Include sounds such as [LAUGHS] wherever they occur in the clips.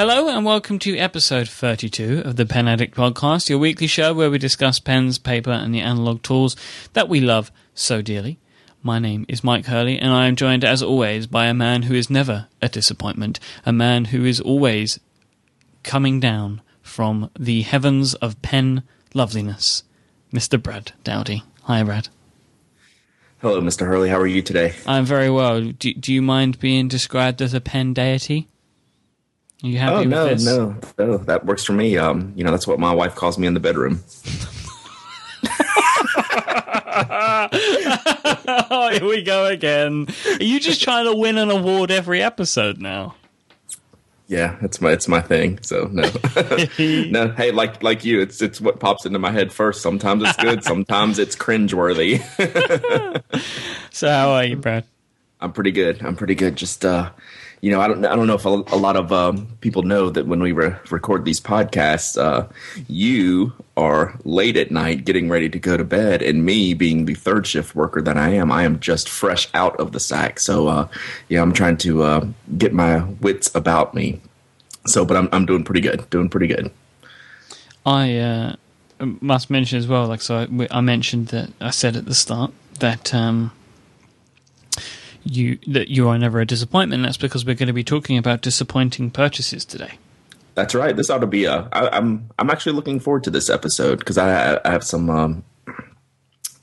Hello and welcome to episode 32 of the Pen Addict Podcast, your weekly show where we discuss pens, paper, and the analog tools that we love so dearly. My name is Myke Hurley, and I am joined, as always, by a man who is never a disappointment, a man who is always coming down from the heavens of pen loveliness, Mr. Brad Dowdy. Hi, Brad. Hello, Mr. Hurley. How are you today? I'm very well. Do, do you mind being described as a pen deity? Are you happy oh, no, this? no, no. That works for me. Um, you know, that's what my wife calls me in the bedroom. oh, [LAUGHS] [LAUGHS] here we go again. Are you just trying to win an award every episode now? Yeah, it's my it's my thing. So no, [LAUGHS] no. Hey, like like you, it's it's what pops into my head first. Sometimes it's good, sometimes it's cringeworthy. so how are you, Brad? I'm pretty good. I'm pretty good. Just uh, you know, I don't I don't know if a, a lot of um, people know that when we re- record these podcasts, uh, you are late at night getting ready to go to bed, and me being the third shift worker that I am, I am just fresh out of the sack. So uh, yeah, I'm trying to uh, get my wits about me. So, but I'm I'm doing pretty good. Doing pretty good. I uh, must mention as well, like so, I, I mentioned that I said at the start that. Um, you that you are never a disappointment. That's because we're going to be talking about disappointing purchases today. That's right. This ought to be a. I, I'm I'm actually looking forward to this episode because I, I have some um,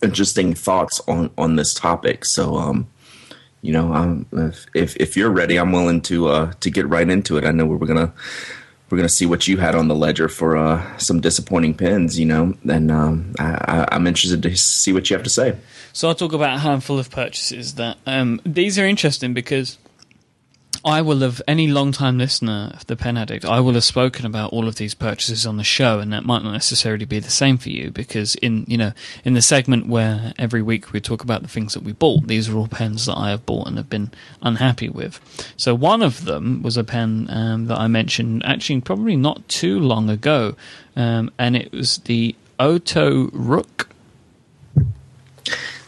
interesting thoughts on on this topic. So um, you know, um, if, if if you're ready, I'm willing to uh to get right into it. I know we're gonna we're gonna see what you had on the ledger for uh some disappointing pins. You know, and um, I, I'm interested to see what you have to say. So I'll talk about a handful of purchases that um, these are interesting because I will have any long-time listener of the Pen Addict. I will have spoken about all of these purchases on the show, and that might not necessarily be the same for you because in you know in the segment where every week we talk about the things that we bought, these are all pens that I have bought and have been unhappy with. So one of them was a pen um, that I mentioned actually probably not too long ago, um, and it was the Ohto Rook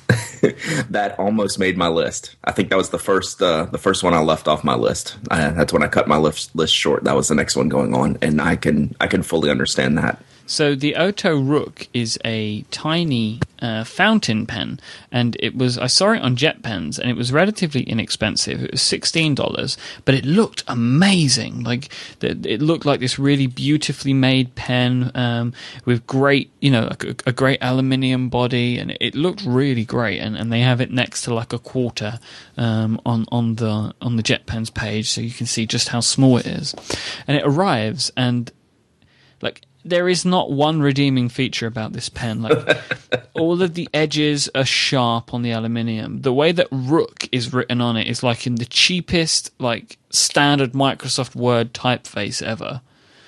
[LAUGHS] that almost made my list. I think that was the first uh, the first one I left off my list. I, that's when I cut my list list short. That was the next one going on, and I can I can fully understand that. So the Ohto Rook is a tiny uh, fountain pen, and it was I saw it on Jet Pens, and it was relatively inexpensive. It was sixteen dollars, but it looked amazing. Like it looked like this really beautifully made pen um, with great, you know, a, a, great aluminium body, and it looked really great. And, and they have it next to like a quarter um, on on the on the Jet Pens page, so you can see just how small it is. And it arrives and like there is not one redeeming feature about this pen. Like [LAUGHS] all of the edges are sharp on the aluminium. The way that Rook is written on it is like in the cheapest, like standard Microsoft Word typeface ever.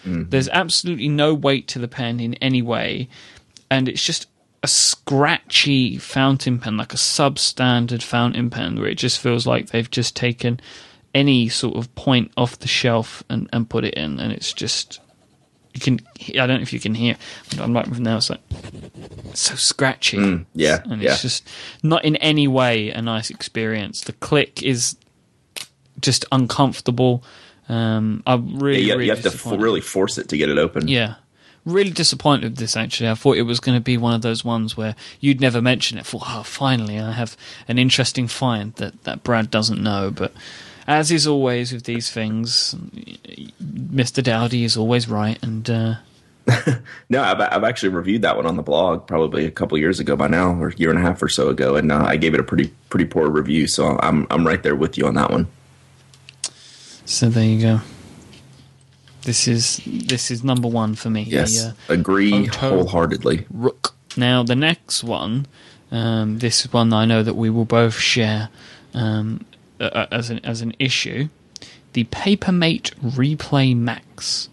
Mm-hmm. There's absolutely no weight to the pen in any way, and it's just a scratchy fountain pen, like a substandard fountain pen, where it just feels like they've just taken any sort of point off the shelf and, and put it in, and it's just you can I don't know if you can hear I'm like now it's like it's so scratchy. Mm, yeah and yeah. it's just not in any way a nice experience. The click is just uncomfortable. Um I really, yeah, you, really you have to f- really force it to get it open. Yeah. Really disappointed with this actually. I thought it was going to be one of those ones where you'd never mention it. For oh finally I have an interesting find that that Brad doesn't know but as is always with these things, Mr. Dowdy is always right. And uh... [LAUGHS] no, I've, I've actually reviewed that one on the blog probably a couple years ago by now, or a year and a half or so ago, and uh, I gave it a pretty pretty poor review. So I'm I'm right there with you on that one. So there you go. This is this is number one for me. Yes, the, uh, agree wholeheartedly. Rook. Now the next one, um, this is one I know that we will both share. Um, uh, as an as an issue, the Papermate Replay Max.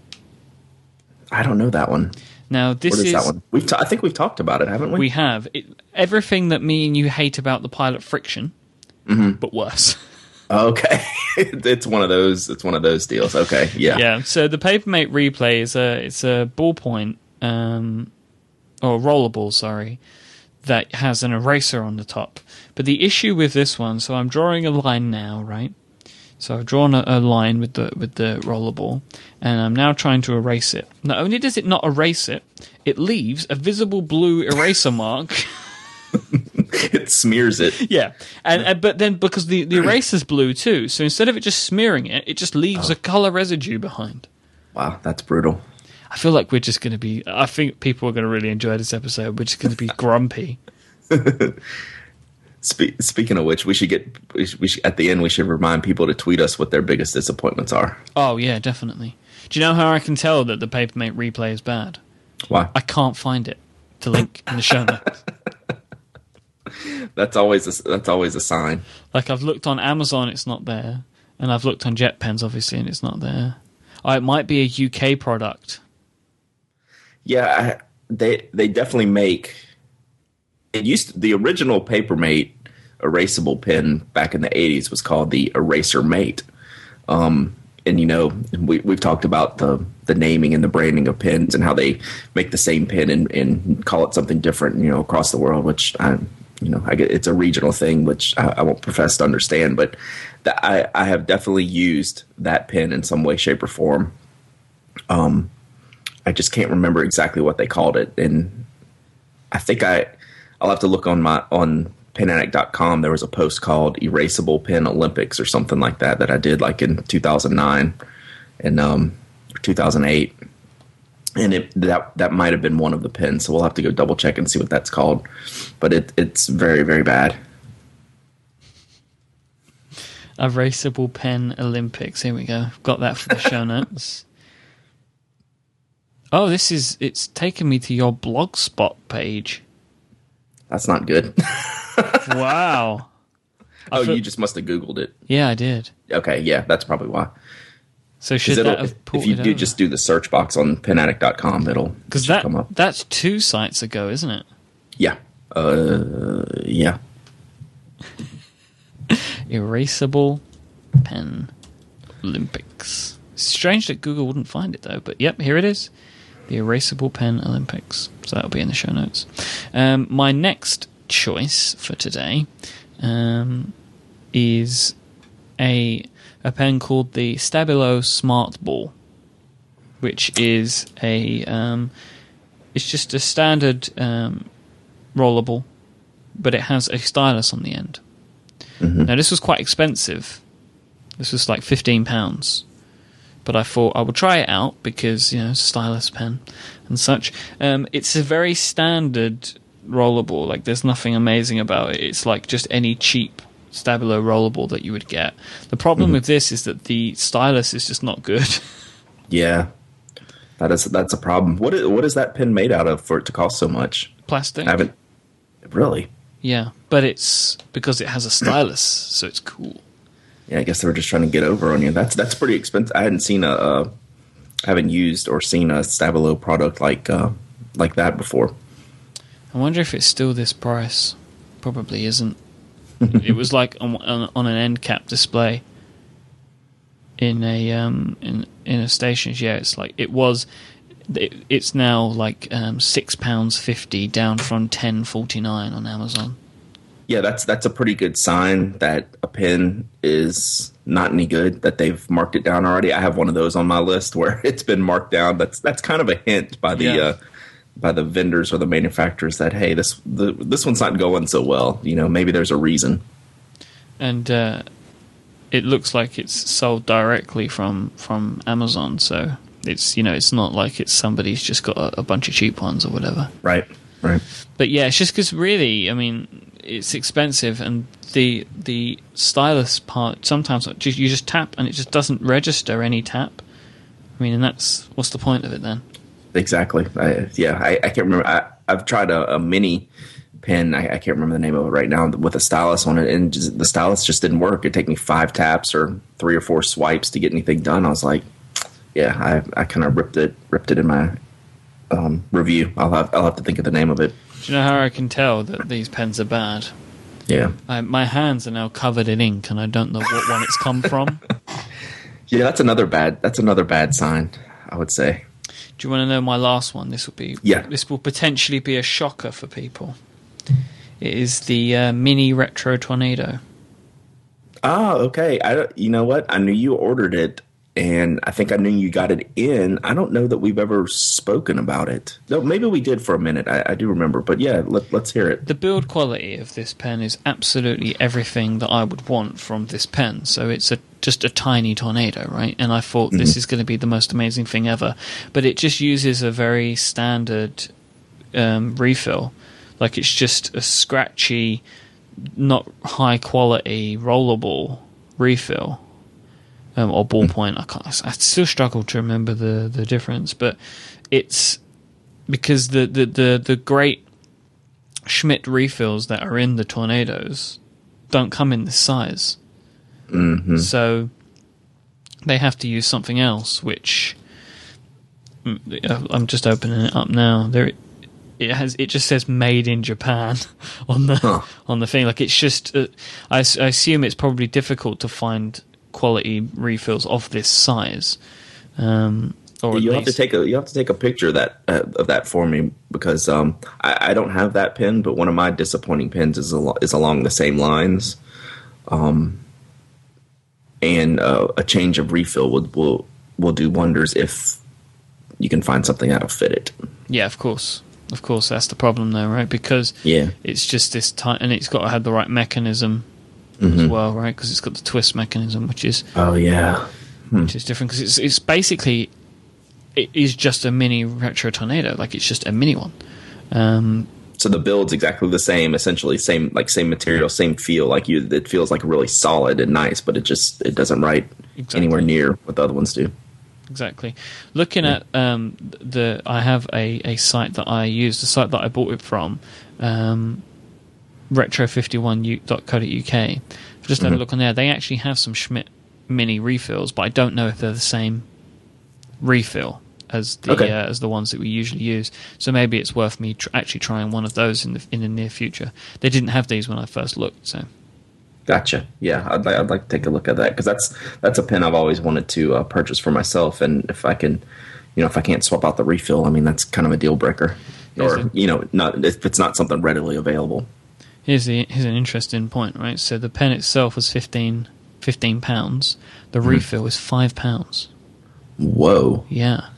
I don't know that one. Now this what is, is that one. We've I think we've talked about it, haven't we? We have it, everything that me and you hate about the Pilot FriXion, mm-hmm. but worse. Okay, [LAUGHS] it's one of those. It's one of those deals. Okay, yeah, yeah. So the Papermate Replay is a it's a ballpoint um, or rollerball, sorry, that has an eraser on the top. But the issue with this one, so I'm drawing a line now, right? So I've drawn a, a line with the with the rollerball, and I'm now trying to erase it. Not only does it not erase it, it leaves a visible blue eraser mark. [LAUGHS] it smears it. yeah, and, and but then because the the [CLEARS THROAT] eraser's blue too, so instead of it just smearing it, it just leaves a oh. color residue behind. Wow, that's brutal. I feel like we're just going to be. I think people are going to really enjoy this episode. We're just going to be [LAUGHS] grumpy. Spe- speaking of which, we should get we should, we should, at the end we should remind people to tweet us what their biggest disappointments are. Oh yeah, definitely. Do you know how I can tell that the Papermate replay is bad? Why? I can't find it to link in the show notes. [LAUGHS] That's always a, that's always a sign. Like I've looked on Amazon, it's not there, and I've looked on JetPens, obviously, and it's not there. Oh, it might be a UK product. Yeah, I, they they definitely make it used to, the original Papermate erasable pen back in the 80s was called the Eraser Mate. Um, and you know, we we've talked about the the naming and the branding of pens and how they make the same pen and, and call it something different, you know, across the world, which I you know, I get it's a regional thing, which I, I won't profess to understand, but that I, I have definitely used that pen in some way, shape, or form. Um, I just can't remember exactly what they called it, and I think I I'll have to look on my on penaddict.com. There was a post called "Erasable Pen Olympics" or something like that that I did like in 2009 and um 2008 and it that that might have been one of the pins. So we'll have to go double check and see what that's called. But it it's very very bad. Erasable pen Olympics. Here we go. Got that for the show notes. Oh, this is it's taken me to your blogspot page. That's not good. [LAUGHS] wow. oh, you just must have googled it. Yeah, I did. Okay, yeah, that's probably why. So should that have if you do just do the search box on penaddict.com, it'll because that come up. that's two sites ago, isn't it? Yeah. Uh, yeah. [LAUGHS] Erasable pen Olympics. Strange that Google wouldn't find it though, but yep, here it is. The Erasable Pen Olympics. So that'll be in the show notes. Um, my next choice for today um, is a a pen called the Stabilo Smart Ball, which is a um, it's just a standard um, rollerball, but it has a stylus on the end. Now this was quite expensive. This was like fifteen pounds, but I thought I would try it out because you know stylus pen and such. Um, it's a very standard rollerball. Like there's nothing amazing about it. It's like just any cheap Stabilo rollerball that you would get. The problem with this is that the stylus is just not good. [LAUGHS] Yeah. That is that's a problem. What is what is that pen made out of for it to cost so much? Plastic. I haven't really. Yeah, but it's because it has a stylus, so it's cool. Yeah, I guess they were just trying to get over on you. That's that's pretty expensive. I hadn't seen a, uh, haven't used or seen a Stabilo product like uh, like that before. I wonder if it's still this price. Probably isn't. [LAUGHS] it was like on, on, on an end cap display in a um in in a stations. Yeah, it's like it was. It, it's now like um, six pounds fifty, down from ten forty nine on Amazon. Yeah, that's that's a pretty good sign that a pin is not any good. That they've marked it down already. I have one of those on my list where [LAUGHS] it's been marked down. That's that's kind of a hint by the Yeah. uh, by the vendors or the manufacturers that hey, this the, this one's not going so well. You know, maybe there's a reason. and uh, it looks like it's sold directly from from Amazon. So it's you know it's not like it's somebody's just got a, a bunch of cheap ones or whatever. Right. Right. But yeah, it's just because really, I mean, it's expensive, and the the stylus part sometimes you just tap and it just doesn't register any tap. I mean, and that's what's the point of it then? Exactly. I, yeah, I, I can't remember. I, I've tried a, a mini pen. I, I can't remember the name of it right now with a stylus on it, and just, the stylus just didn't work. It'd take me five taps or three or four swipes to get anything done. I was like, yeah, I, I kind of ripped it ripped it in my um, review. I'll have I'll have to think of the name of it. Do you know how I can tell that these pens are bad? Yeah, I, my hands are now covered in ink, and I don't know what one it's come from. [LAUGHS] yeah. That's another bad. That's another bad sign. I would say. Do you want to know my last one? This will be Yeah. This will potentially be a shocker for people. It is the uh, mini retro tornado. Oh, okay. I you know what? I knew you ordered it, and I think I knew you got it in. I don't know that we've ever spoken about it. No, maybe we did for a minute. I, I do remember, but yeah, let, let's hear it. The build quality of this pen is absolutely everything that I would want from this pen. So it's a just a tiny tornado, right? And I thought this is going to be the most amazing thing ever, but it just uses a very standard um, refill. Like it's just a scratchy, not high quality rollable refill. Um, or ballpoint. I can't. I still struggle to remember the, the difference, but it's because the, the, the, the great Schmidt refills that are in the tornadoes don't come in this size. hmm So they have to use something else, which mm, I'm just opening it up now. There, it has. It just says "Made in Japan" [LAUGHS] on the Huh. on the thing. Like it's just. Uh, I, I assume it's probably difficult to find quality refills of this size. Um, or You have to take a you have to take a picture of that uh, of that for me because um, I, I don't have that pen, but one of my disappointing pens is al- is along the same lines. Um, and uh, a change of refill will will will do wonders if you can find something that'll fit it. Yeah, of course. Of course, that's the problem, though, right? Because Yeah. it's just this tight, and it's got to have the right mechanism Mm-hmm. as well, right? Because it's got the twist mechanism, which is Oh yeah. which is different. Because it's it's basically it is just a mini retro tornado, like it's just a mini one. Um, So the build's exactly the same, essentially same like same material, same feel. Like you, it feels like really solid and nice, but it just it doesn't write Exactly. anywhere near what the other ones do. exactly. Looking at um, the, I have a, a site that I use, the site that I bought it from, um, retro51.co.uk. I've just had a look on there. They actually have some Schmidt mini refills, but I don't know if they're the same refill as the Okay. uh, as the ones that we usually use. So maybe it's worth me tr- actually trying one of those in the in the near future. They didn't have these when I first looked, so Gotcha. Yeah, I'd like I'd like to take a look at that because that's that's a pen I've always wanted to uh, purchase for myself, and if I can, you know, if I can't swap out the refill, I mean that's kind of a deal breaker. Or you know, not if it's not something readily available. Here's the here's an interesting point, right? So the pen itself was 15, 15 pounds. The Mm-hmm. refill is five pounds. Whoa! Yeah,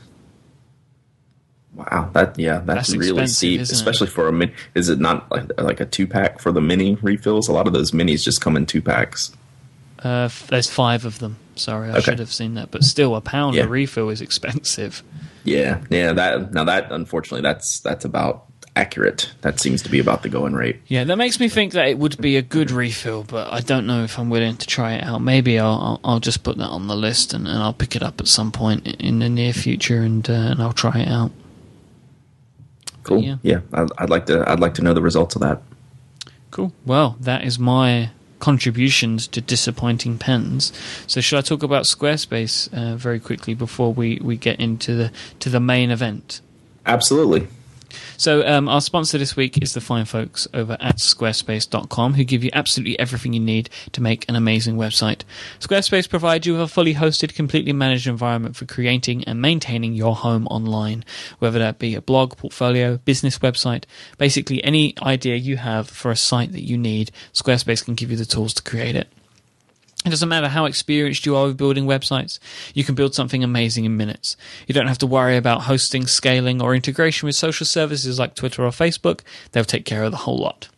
Wow, that yeah, that's, That's really steep, isn't it? especially for a mini. Is it not like like a two pack for the mini refills? A lot of those minis just come in two packs. uh, f- there's five of them. Sorry, I Okay. should have seen that. But still, a pound Yeah. a refill is expensive. Yeah, yeah. That now that unfortunately that's that's about accurate. That seems to be about the going rate. Yeah, that makes me think that it would be a good refill, but I don't know if I'm willing to try it out. Maybe I'll I'll, I'll just put that on the list and, and I'll pick it up at some point in the near future and uh, and I'll try it out. Cool. yeah. Yeah, I'd, I'd like to. I'd like to know the results of that. Cool. Well, that is my contributions to disappointing pens. So, should I talk about Squarespace uh, very quickly before we, we get into the to the main event? Absolutely. So, um, our sponsor this week is the fine folks over at squarespace.com who give you absolutely everything you need to make an amazing website. Squarespace provides you with a fully hosted, completely managed environment for creating and maintaining your home online, whether that be a blog, portfolio, business website, basically any idea you have for a site that you need, Squarespace can give you the tools to create it. It doesn't matter how experienced you are with building websites, you can build something amazing in minutes. You don't have to worry about hosting, scaling, or integration with social services like Twitter or Facebook. They'll take care of the whole lot.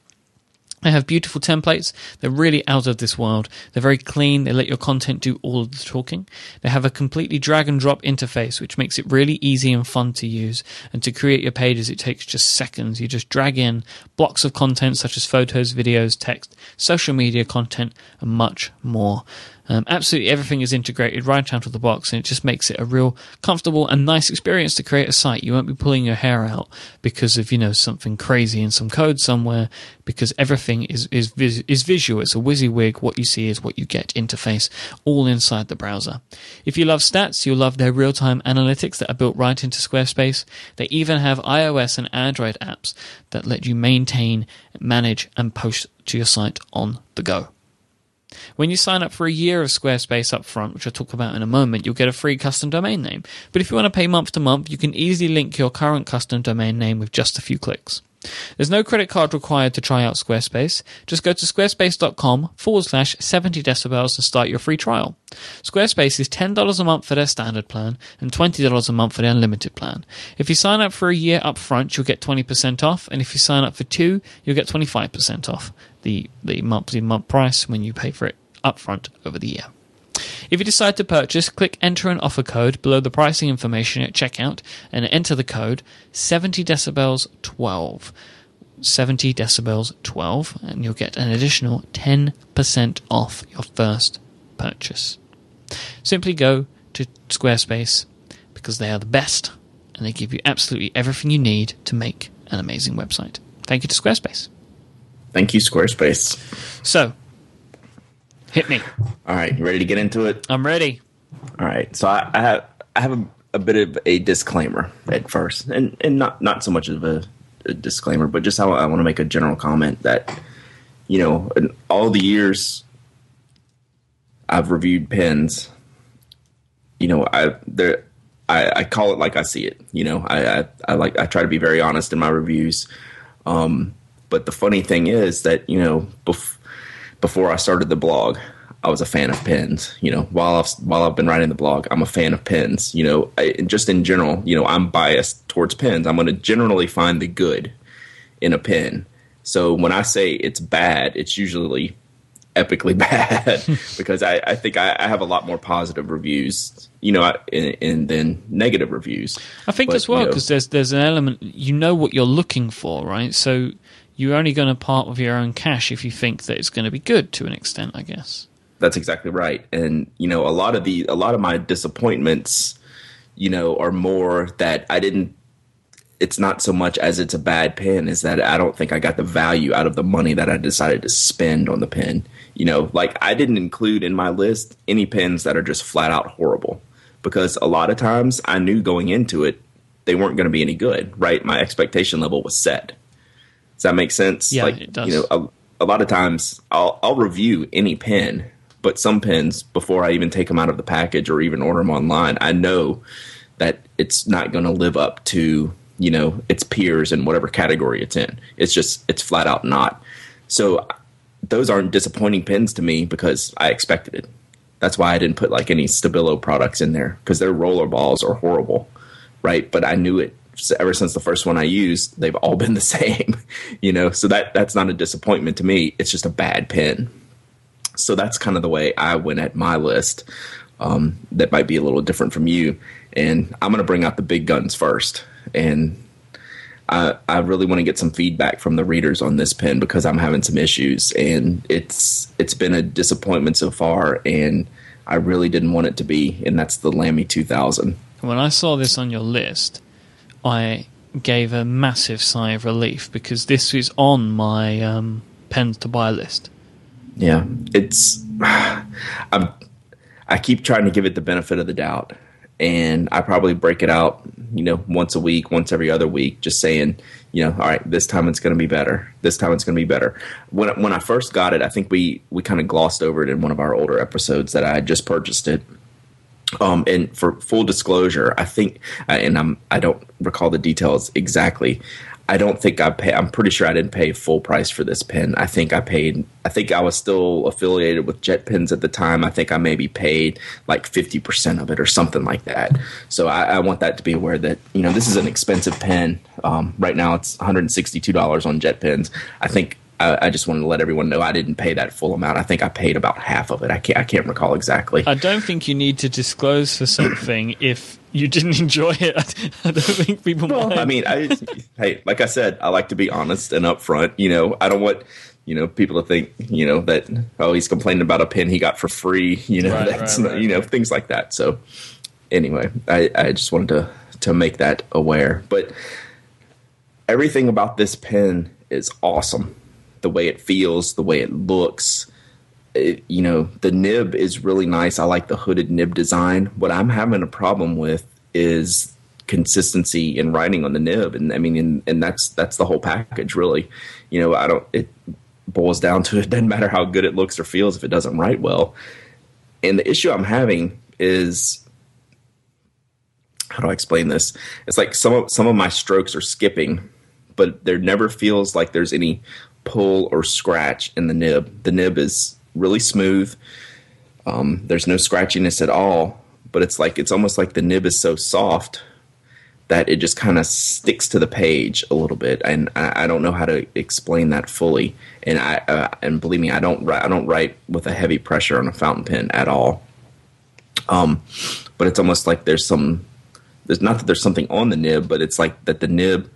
They have beautiful templates. They're really out of this world. They're very clean. They let your content do all of the talking. They have a completely drag and drop interface, which makes it really easy and fun to use. And to create your pages, it takes just seconds. You just drag in blocks of content such as photos, videos, text, social media content, and much more. Um, absolutely everything is integrated right out of the box, and it just makes it a real comfortable and nice experience to create a site. You won't be pulling your hair out because of you know something crazy in some code somewhere, because everything is is is visual. It's a WYSIWYG. What you see is what you get. Interface all inside the browser. If you love stats, you'll love their real time analytics that are built right into Squarespace. They even have iOS and Android apps that let you maintain, manage, and post to your site on the go. When you sign up for a year of Squarespace up front, which I'll talk about in a moment, you'll get a free custom domain name. But if you want to pay month to month, you can easily link your current custom domain name with just a few clicks. There's no credit card required to try out Squarespace. Just go to squarespace.com forward slash 70 decibels and start your free trial. Squarespace is $10 a month for their standard plan and $20 a month for their unlimited plan. If you sign up for a year up front, you'll get 20% off, and if you sign up for two, you'll get 25% off the, the monthly month price when you pay for it upfront over the year. If you decide to purchase, click enter an offer code below the pricing information at checkout and enter the code 70 decibels 12. 70 decibels 12 and you'll get an additional 10% off your first purchase. Simply go to Squarespace because they are the best and they give you absolutely everything you need to make an amazing website. Thank you to Squarespace. Thank you, Squarespace. So, hit me. All right, you ready to get into it? I'm ready. All right, so I, I have I have a, a, bit of a disclaimer at first, and and not not so much of a, a disclaimer, but just how I want to make a general comment that you know, in all the years I've reviewed pens, you know, I there I, I call it like I see it. You know, I, I, I like I try to be very honest in my reviews. Um, but the funny thing is that you know, bef- before I started the blog, I was a fan of pens. You know, while I've while I've been writing the blog, I'm a fan of pens. You know, I, just in general, you know, I'm biased towards pens. I'm going to generally find the good in a pen. So when I say it's bad, it's usually epically [LAUGHS] bad [LAUGHS] because I, I think I, I, have a lot more positive reviews, you know, in, in than negative reviews. I think but, as well because you know, there's there's an element you know what you're looking for, right? So you're only going to part with your own cash if you think that it's going to be good to an extent, I guess. That's exactly right, and you know, a lot of the a lot of my disappointments, you know, are more that I didn't it's not so much as it's a bad pen is that I don't think I got the value out of the money that I decided to spend on the pen. You know, like I didn't include in my list any pens that are just flat out horrible because a lot of times I knew going into it they weren't going to be any good, right? My expectation level was set. Does that make sense? Yeah, like, it does. You know, a, a lot of times I'll I'll review any pen, but some pens before I even take them out of the package or even order them online, I know that it's not going to live up to you know its peers in whatever category it's in. It's just it's flat out not. So those aren't disappointing pins to me because I expected it. That's why I didn't put like any Stabilo products in there because their roller balls are horrible, right? But I knew it ever since the first one I used. They've all [LAUGHS] been the same, you know. So that that's not a disappointment to me. It's just a bad pin. So that's kind of the way I went at my list. Um, that might be a little different from you. And I'm going to bring out the big guns first and I, I really want to get some feedback from the readers on this pen because I'm having some issues, and it's it's been a disappointment so far, and I really didn't want it to be, and that's the Lamy 2000. When I saw this on your list, I gave a massive sigh of relief because this is on my um, pens to buy list. Yeah, it's [SIGHS] I'm I keep trying to give it the benefit of the doubt and I probably break it out, you know, once a week, once every other week, just saying, you know, all right, this time it's going to be better. This time it's going to be better. When when I first got it, I think we we kind of glossed over it in one of our older episodes that I had just purchased it. Um, and for full disclosure, I think, uh, and I'm I don't recall the details exactly. I don't think I pay. I'm pretty sure I didn't pay full price for this pen. I think I paid. I think I was still affiliated with Jet Pens at the time. I think I maybe paid like fifty percent of it or something like that. So I, I, want that to be aware that you know this is an expensive pen. Um, right now it's one hundred and sixty two dollars on Jet Pens. I think I, I, just wanted to let everyone know I didn't pay that full amount. I think I paid about half of it. I can't. I can't recall exactly. I don't think you need to disclose for something [COUGHS] if you didn't enjoy it. I, don't think people. Well, mind. I mean, I, hey, like I said, I like to be honest and upfront. You know, I don't want you know people to think you know that oh he's complaining about a pen he got for free. You know, right, that's right, right. you know things like that. So anyway, I, I just wanted to to make that aware. But everything about this pen is awesome. The way it feels, the way it looks. It, you know, the nib is really nice. I like the hooded nib design. What I'm having a problem with is consistency in writing on the nib, and I mean, and, and that's that's the whole package, really. You know, I don't. It boils down to [LAUGHS] it doesn't matter how good it looks or feels if it doesn't write well. And the issue I'm having is how do I explain this? It's like some of some of my strokes are skipping but there never feels like there's any pull or scratch in the nib. The nib is really smooth. Um, there's no scratchiness at all, but it's like it's almost like the nib is so soft that it just kind of sticks to the page a little bit, and I, I, don't know how to explain that fully. And I uh, and believe me, I don't I don't write with a heavy pressure on a fountain pen at all. Um, but it's almost like there's some there's not that there's something on the nib, but it's like that the nib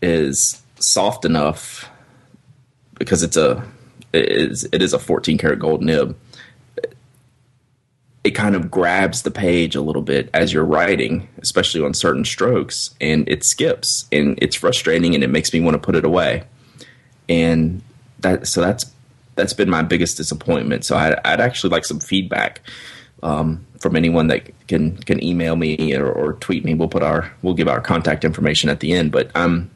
is soft enough because it's a it is it is a 14 karat gold nib. It kind of grabs the page a little bit as you're writing, especially on certain strokes, and it skips, and it's frustrating, and it makes me want to put it away. And that so that's that's been my biggest disappointment. So I, would actually like some feedback um, from anyone that can can email me or, or, tweet me. We'll put our we'll give our contact information at the end. But I'm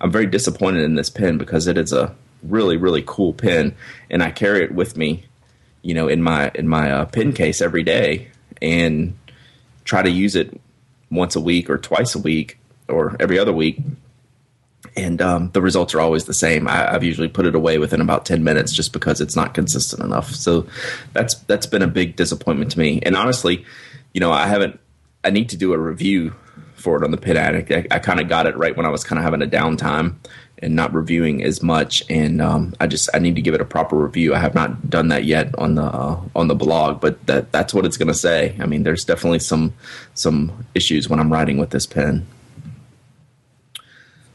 I'm very disappointed in this pen because it is a really really cool pen, and I carry it with me, you know, in my in my uh, pen case every day, and try to use it once a week or twice a week or every other week and um, the results are always the same. I, have usually put it away within about ten minutes just because it's not consistent enough. So that's that's been a big disappointment to me. And honestly, you know, I haven't. I need to do a review for it on the Pen Addict. I, I kind of got it right when I was kind of having a downtime and not reviewing as much. And um, I just I need to give it a proper review. I have not done that yet on the uh, on the blog, but that that's what it's going to say. I mean, there's definitely some some issues when I'm writing with this pen.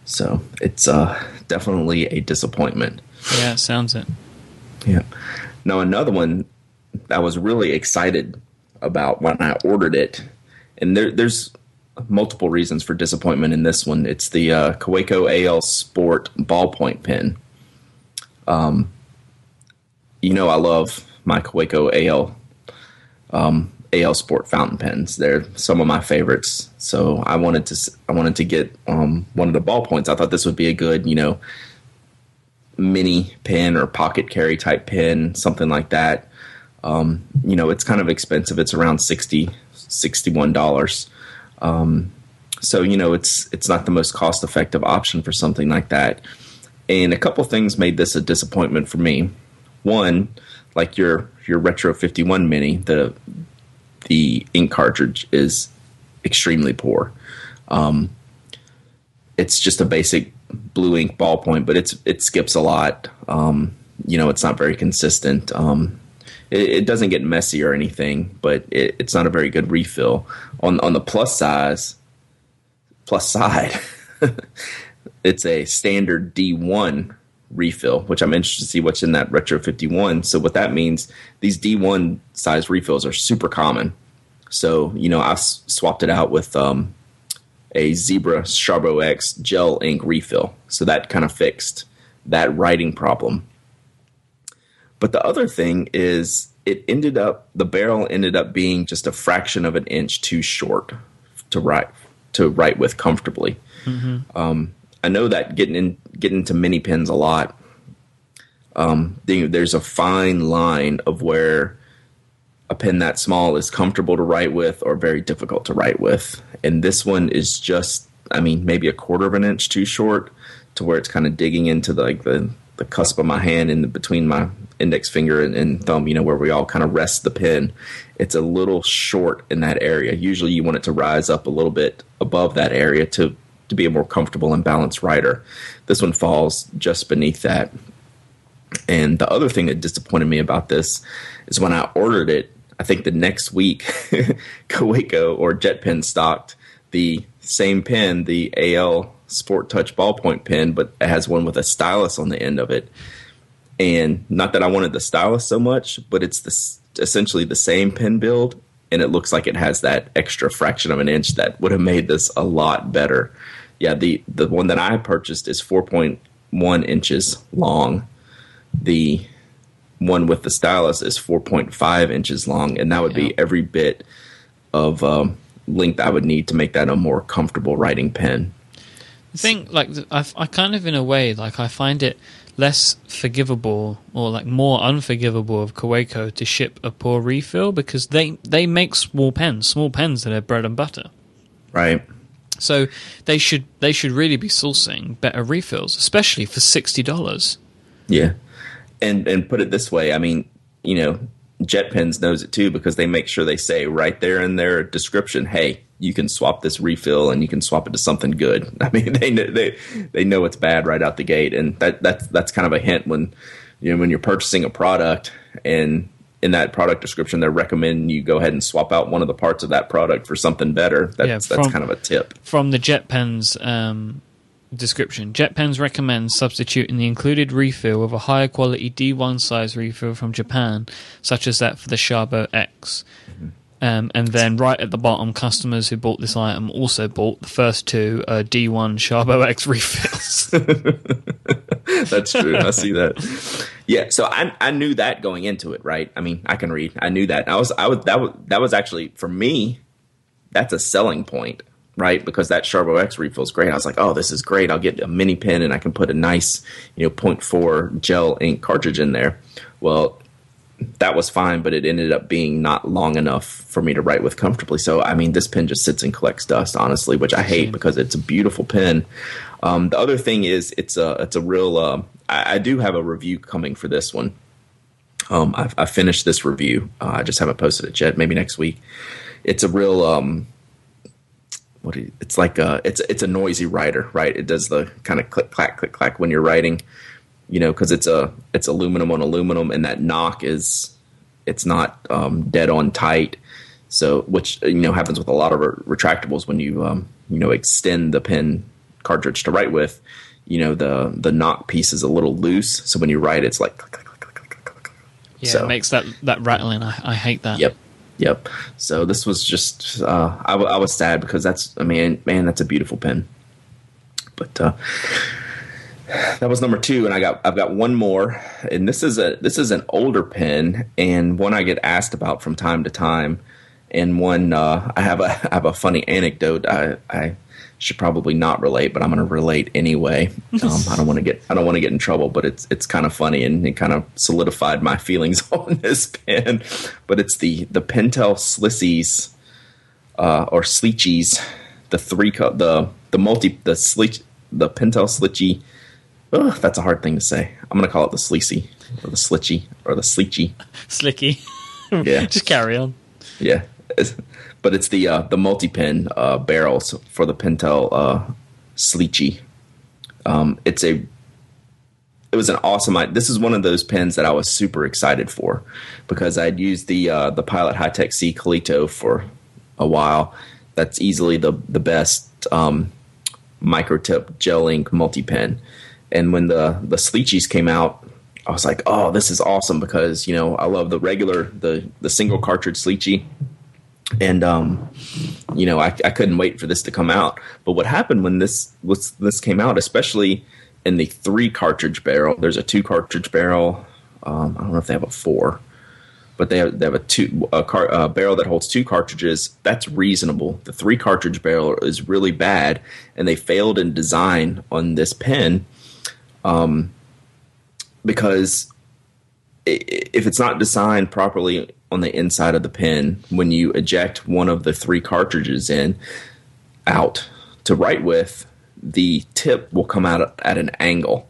So it's uh, definitely a disappointment. Yeah, sounds it. Yeah. Now another one I was really excited about when I ordered it, and there, there's multiple reasons for disappointment in this one. It's the uh, Kaweco AL Sport ballpoint pen. Um, you know I love my Kaweco AL um, AL Sport fountain pens. They're some of my favorites. So I wanted to I wanted to get um, one of the ballpoints. I thought this would be a good you know mini pen or pocket carry type pen, something like that. Um, you know, it's kind of expensive. It's around 60 $61. Um, so, you know, it's it's not the most cost effective option for something like that. And a couple things made this a disappointment for me. One, like your your Retro 51 Mini, the the ink cartridge is extremely poor. Um, it's just a basic blue ink ballpoint, but it's it skips a lot. Um, you know, it's not very consistent. Um, it, it, doesn't get messy or anything, but it, it's not a very good refill. On on the plus size, plus side, [LAUGHS] it's a standard D1 refill, which I'm interested to see what's in that Retro 51. So what that means, these D1 size refills are super common. So you know, I swapped it out with um, a Zebra Sharbo X gel ink refill. So that kind of fixed that writing problem. But the other thing is, it ended up the barrel ended up being just a fraction of an inch too short to write to write with comfortably. Mm-hmm. Um, I know that getting in getting into mini pens a lot. Um, there's a fine line of where a pen that small is comfortable to write with or very difficult to write with. And this one is just, I mean, maybe a quarter of an inch too short to where it's kind of digging into the, like the, the cusp of my hand and between my index finger and, and, thumb, you know, where we all kind of rest the pen. It's a little short in that area. Usually you want it to rise up a little bit above that area to, to be a more comfortable and balanced writer. This one falls just beneath that. And the other thing that disappointed me about this is when I ordered it, I think the next week, [LAUGHS] Kaweco or JetPen stocked the same pen, the AL Sport Touch ballpoint pen, but it has one with a stylus on the end of it. And not that I wanted the stylus so much, but it's the, essentially the same pen build, and it looks like it has that extra fraction of an inch that would have made this a lot better. Yeah, the the one that I purchased is 4.1 inches long. The one with the stylus is 4.5 inches long, and that would yeah. be every bit of um, length I would need to make that a more comfortable writing pen. The thing, like, I, I kind of, in a way, like, I find it less forgivable or like more unforgivable of Kaweco to ship a poor refill because they they make small pens, small pens that are bread and butter. Right. So they should they should really be sourcing better refills, especially for sixty dollars. Yeah, and and put it this way, I mean, you know, JetPens knows it too because they make sure they say right there in their description, "Hey, you can swap this refill and you can swap it to something good." [LAUGHS] I mean, they they they know it's bad right out the gate, and that that's that's kind of a hint when you know when you're purchasing a product and in that product description they're recommending you go ahead and swap out one of the parts of that product for something better. That's yeah, from, that's kind of a tip from the JetPens. Um Description JetPens recommends substituting the included refill with a higher quality D1 size refill from Japan, such as that for the Sharbo X. Mm-hmm. Um, and then right at the bottom, customers who bought this item also bought the first two uh, D1 Sharbo X [LAUGHS] refills. [LAUGHS] That's true. I see that. Yeah, so I I knew that going into it, right? I mean, I can read. I knew that. I was I was that was that was actually for me. That's a selling point right? Because that Sharbo X refill is great. I was like, oh, this is great. I'll get a mini pen and I can put a nice, you know, 0.4 gel ink cartridge in there. Well, that was fine, but it ended up being not long enough for me to write with comfortably. So, I mean, this pen just sits and collects dust, honestly, which I hate because it's a beautiful pen. Um, the other thing is, it's a it's a real. Uh, I, I, do have a review coming for this one. Um, I've, I've, finished this review. Uh, I just haven't posted it yet. Maybe next week. It's a real. Um, what you, it's like a it's it's a noisy writer, right? It does the kind of click clack click clack when you're writing, you know, because it's a it's aluminum on aluminum, and that knock is it's not um, dead on tight. So which you know happens with a lot of re- retractables when you um, you know extend the pen cartridge to write with, you know the the knock piece is a little loose, so when you write, it's like. Click, click, click, yeah, so, it makes that that rattling. I, I hate that. Yep. Yep. So this was just uh, I, w- I was sad because that's I mean man that's a beautiful pen, but uh, that was number two, and I got I've got one more, and this is a this is an older pen and one I get asked about from time to time, and one uh, I have a [LAUGHS] I have a funny anecdote. I I should probably not relate, but I'm going to relate anyway. [LAUGHS] Um, I don't want to get I don't want to get in trouble, but it's it's kind of funny and it kind of solidified my feelings [LAUGHS] on this pen. But it's the the Pentel Slissies uh, or Sleechies, the three co- the the multi the Sleech the Pentel Slitchy. Ugh, that's a hard thing to say. I'm going to call it the Sleacy or the Slitchy or the Sleechy. [LAUGHS] Slicky. yeah. Just carry on. Yeah but it's the uh, the multi pin uh, barrels for the Pentel uh, Slicci. Um, it's a it was an awesome. This is one of those pens that I was super excited for because I'd used the uh, the Pilot High Tech C Coleto for a while. That's easily the the best um, microtip gel ink multi pen. And when the the Sliccies came out, I was like, "Oh, this is awesome!" Because you know I love the regular the the single cartridge Slicci and um, you know, I, I couldn't wait for this to come out. But what happened when this was this came out, especially in the three cartridge barrel, there's a two cartridge barrel. Um, I don't know if they have a four, but they have they have a two a, car, a barrel that holds two cartridges. That's reasonable. The three cartridge barrel is really bad, and they failed in design on this pen, um, because if it's not designed properly on the inside of the pen when you eject one of the three cartridges in out to write with the tip will come out at an angle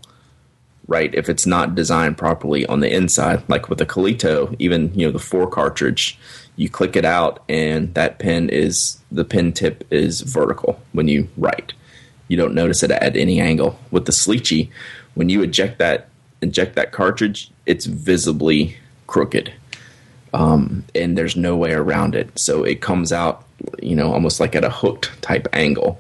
right? If it's not designed properly on the inside like with the Coleto even you know the four cartridge you click it out and that pen is the pen tip is vertical when you write. You don't notice it at any angle. With the Slicci when you eject that eject that cartridge it's visibly crooked um, and there's no way around it. So it comes out, you know, almost like at a hooked type angle,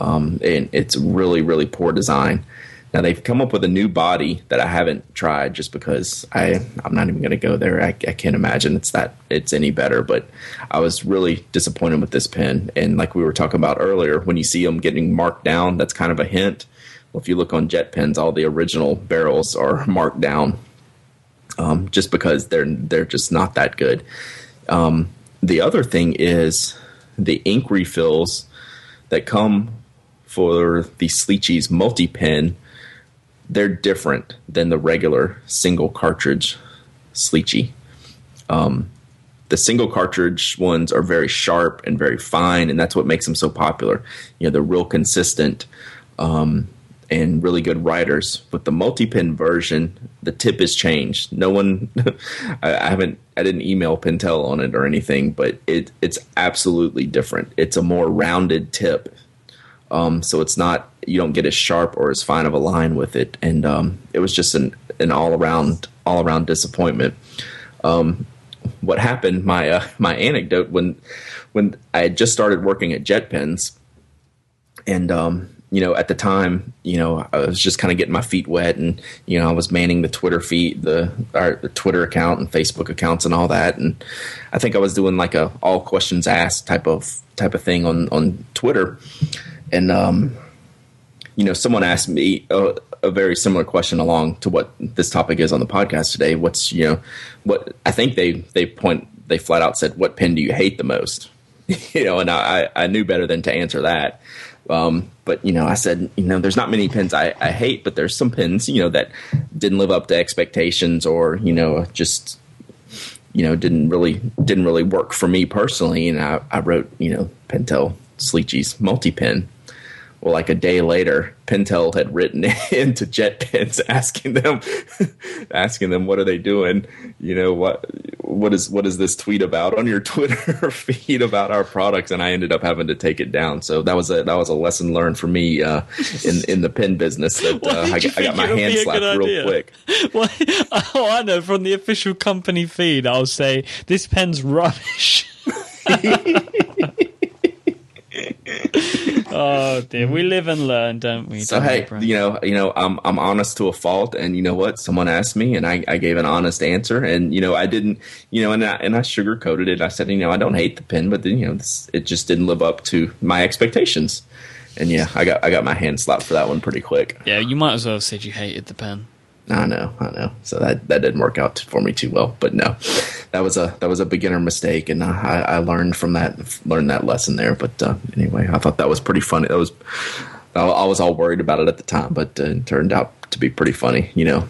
um, and it's really really poor design. Now they've come up with a new body that I haven't tried just because I I'm not even going to go there. I, I, can't imagine it's that it's any better. But I was really disappointed with this pen, and like we were talking about earlier, when you see them getting marked down, that's kind of a hint. Well, if you look on jet pens, all the original barrels are marked down um, just because they're they're just not that good. Um, the other thing is the ink refills that come for the Slicci's multi pen. They're different than the regular single cartridge Slicci. Um, the single cartridge ones are very sharp and very fine, and that's what makes them so popular. You know, they're real consistent um, and really good writers. With the multi-pin version, the tip is changed. No one, [LAUGHS] I, I haven't, I didn't email Pentel on it or anything, but it it's absolutely different. It's a more rounded tip, um, so it's not you don't get as sharp or as fine of a line with it, and um, it was just an an all around all around disappointment. Um, what happened? My uh, [LAUGHS] my anecdote when when I had just started working at JetPens, and um, you know at the time, you know I was just kind of getting my feet wet, and you know I was manning the Twitter feed, the, our, the Twitter account and Facebook accounts and all that, and I think I was doing like a all questions asked type of type of thing on on Twitter, and um, you know someone asked me. Uh, a very similar question along to what this topic is on the podcast today. What's you know what I think they they point they flat out said what pen do you hate the most? [LAUGHS] you know, and I I knew better than to answer that. Um, but you know, I said, you know, there's not many pins I, I hate, but there's some pins, you know, that didn't live up to expectations, or you know, just you know, didn't really didn't really work for me personally. And I, I wrote, you know, Pentel Sliccies multi pin, well, like a day later, Pentel had written [LAUGHS] into JetPens asking them, [LAUGHS] asking them, what are they doing? You know what? What is what is this tweet about on your [LAUGHS] Twitter feed about our products? And I ended up having to take it down. So that was a that was a lesson learned for me uh, in in the pen business. That uh, I, I, got my hand slapped real quick. Well, oh, I know. From the official company feed, I'll say this pen's rubbish. Oh dear, we live and learn, don't we? So hey, you know, you know, I'm I'm honest to a fault, and you know what? Someone asked me, and I, I gave an honest answer, and you know, I didn't, you know, and I, and I sugarcoated it. I said, you know, I don't hate the pen, but then, you know, this, it just didn't live up to my expectations, and yeah, I got I got my hand slapped for that one pretty quick. Yeah, you might as well have said you hated the pen. I know, I know. So that that didn't work out for me too well. But no, that was a that was a beginner mistake, and I, I learned from that learned that lesson there. But uh, anyway, I thought that was pretty funny. That was I was all worried about it at the time, but uh, it turned out to be pretty funny. You know,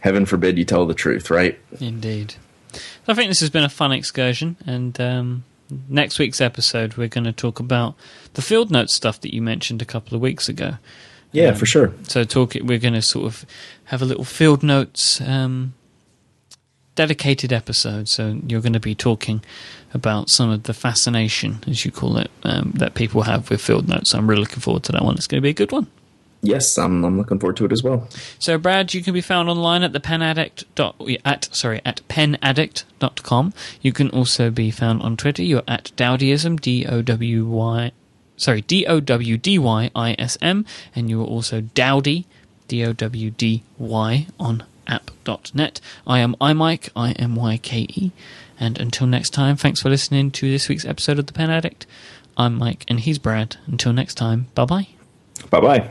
heaven forbid you tell the truth, right? Indeed. So I think this has been a fun excursion, and um, next week's episode we're going to talk about the field notes stuff that you mentioned a couple of weeks ago. Yeah, um, for sure. So talk. We're going to sort of have a little field notes um, dedicated episode. So you're going to be talking about some of the fascination, as you call it, um, that people have with field notes. I'm really looking forward to that one. It's going to be a good one. Yes, I'm, I'm looking forward to it as well. So, Brad, you can be found online at the penaddict dot at sorry at penaddict.com. You can also be found on Twitter. You're at Dowdyism, D O W Y sorry, D O W D Y I S M, and you are also Dowdy, D O W D Y, on app.net. I am iMyke, I M Y K E, and until next time, thanks for listening to this week's episode of The Pen Addict. I'm Myke, and he's Brad. Until next time, bye bye. Bye bye.